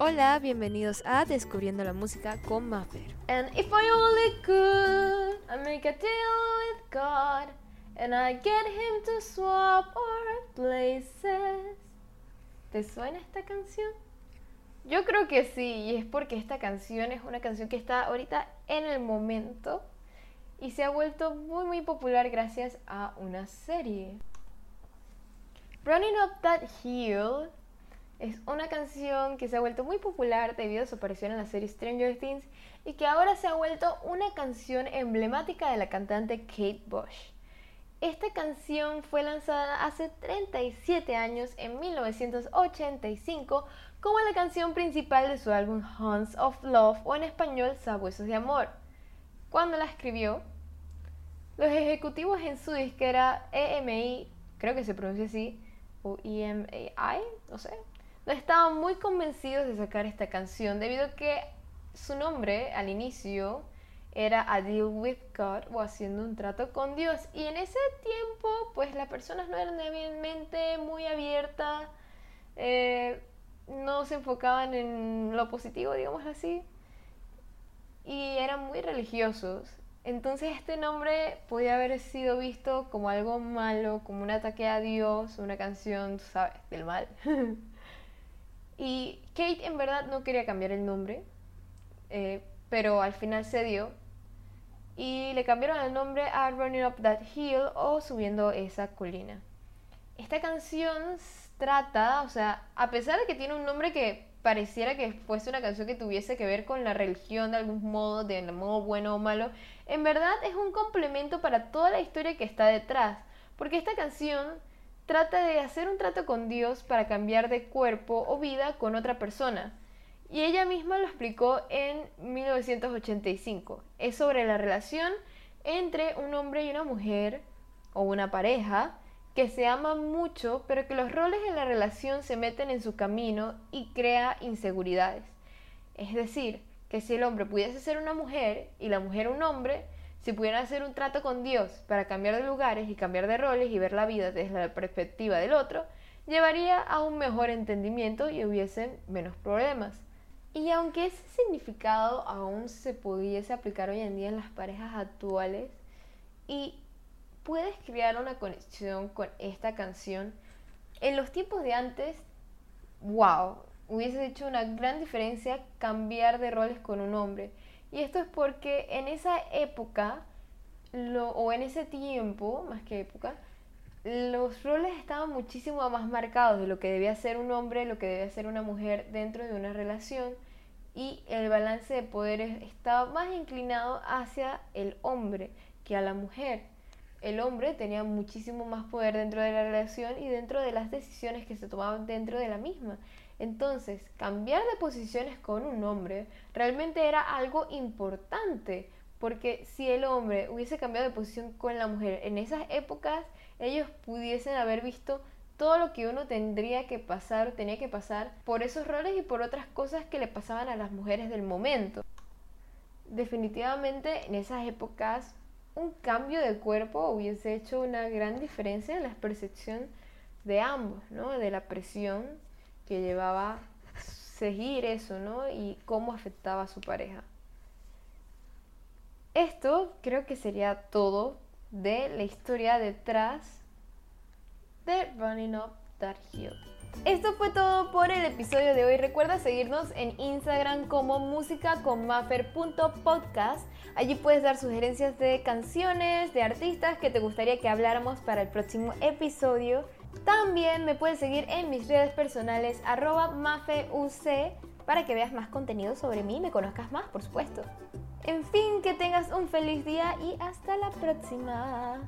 Hola, bienvenidos a Descubriendo la Música con Maffer. And if I only could, I make a deal with God, and I get him to swap our places. ¿Te suena esta canción? Yo creo que sí, y es porque esta canción es una canción que está ahorita en el momento y se ha vuelto muy muy popular gracias a una serie. Running Up That Hill es una canción que se ha vuelto muy popular debido a su aparición en la serie Stranger Things y que ahora se ha vuelto una canción emblemática de la cantante Kate Bush. Esta canción fue lanzada hace 37 años, en 1985, como la canción principal de su álbum Haunts of Love o en español Sabuesos de Amor. Cuando la escribió, los ejecutivos en su disquera EMI, creo que se pronuncia así, o EMAI, no sé, estaban muy convencidos de sacar esta canción debido a que su nombre al inicio era A Deal with God o haciendo un trato con Dios. Y en ese tiempo, pues las personas no eran mente muy abierta, eh, no se enfocaban en lo positivo, digamos así, y eran muy religiosos. Entonces este nombre podía haber sido visto como algo malo, como un ataque a Dios, una canción, sabes, del mal. Y Kate en verdad no quería cambiar el nombre, eh, pero al final se dio. Y le cambiaron el nombre a Running Up That Hill o Subiendo esa colina. Esta canción trata, o sea, a pesar de que tiene un nombre que pareciera que fuese una canción que tuviese que ver con la religión de algún modo, de modo bueno o malo, en verdad es un complemento para toda la historia que está detrás. Porque esta canción trata de hacer un trato con Dios para cambiar de cuerpo o vida con otra persona. Y ella misma lo explicó en 1985. Es sobre la relación entre un hombre y una mujer o una pareja que se aman mucho, pero que los roles en la relación se meten en su camino y crea inseguridades. Es decir, que si el hombre pudiese ser una mujer y la mujer un hombre, si pudieran hacer un trato con Dios para cambiar de lugares y cambiar de roles y ver la vida desde la perspectiva del otro, llevaría a un mejor entendimiento y hubiesen menos problemas. Y aunque ese significado aún se pudiese aplicar hoy en día en las parejas actuales, y puedes crear una conexión con esta canción, en los tiempos de antes, wow, hubiese hecho una gran diferencia cambiar de roles con un hombre. Y esto es porque en esa época, o en ese tiempo, más que época, los roles estaban muchísimo más marcados de lo que debía ser un hombre, lo que debía ser una mujer dentro de una relación y el balance de poderes estaba más inclinado hacia el hombre que a la mujer. El hombre tenía muchísimo más poder dentro de la relación y dentro de las decisiones que se tomaban dentro de la misma. Entonces, cambiar de posiciones con un hombre realmente era algo importante, porque si el hombre hubiese cambiado de posición con la mujer en esas épocas, ellos pudiesen haber visto todo lo que uno tendría que pasar o tenía que pasar por esos roles y por otras cosas que le pasaban a las mujeres del momento. Definitivamente en esas épocas un cambio de cuerpo hubiese hecho una gran diferencia en la percepción de ambos, ¿no? De la presión que llevaba seguir eso, ¿no? Y cómo afectaba a su pareja. Esto creo que sería todo de la historia detrás de Running Up That Hill. Esto fue todo por el episodio de hoy. Recuerda seguirnos en Instagram como musicaconmafer.podcast. Allí puedes dar sugerencias de canciones, de artistas que te gustaría que habláramos para el próximo episodio. También me puedes seguir en mis redes personales arroba mafeuc para que veas más contenido sobre mí y me conozcas más, por supuesto. En fin, que tengas un feliz día y hasta la próxima.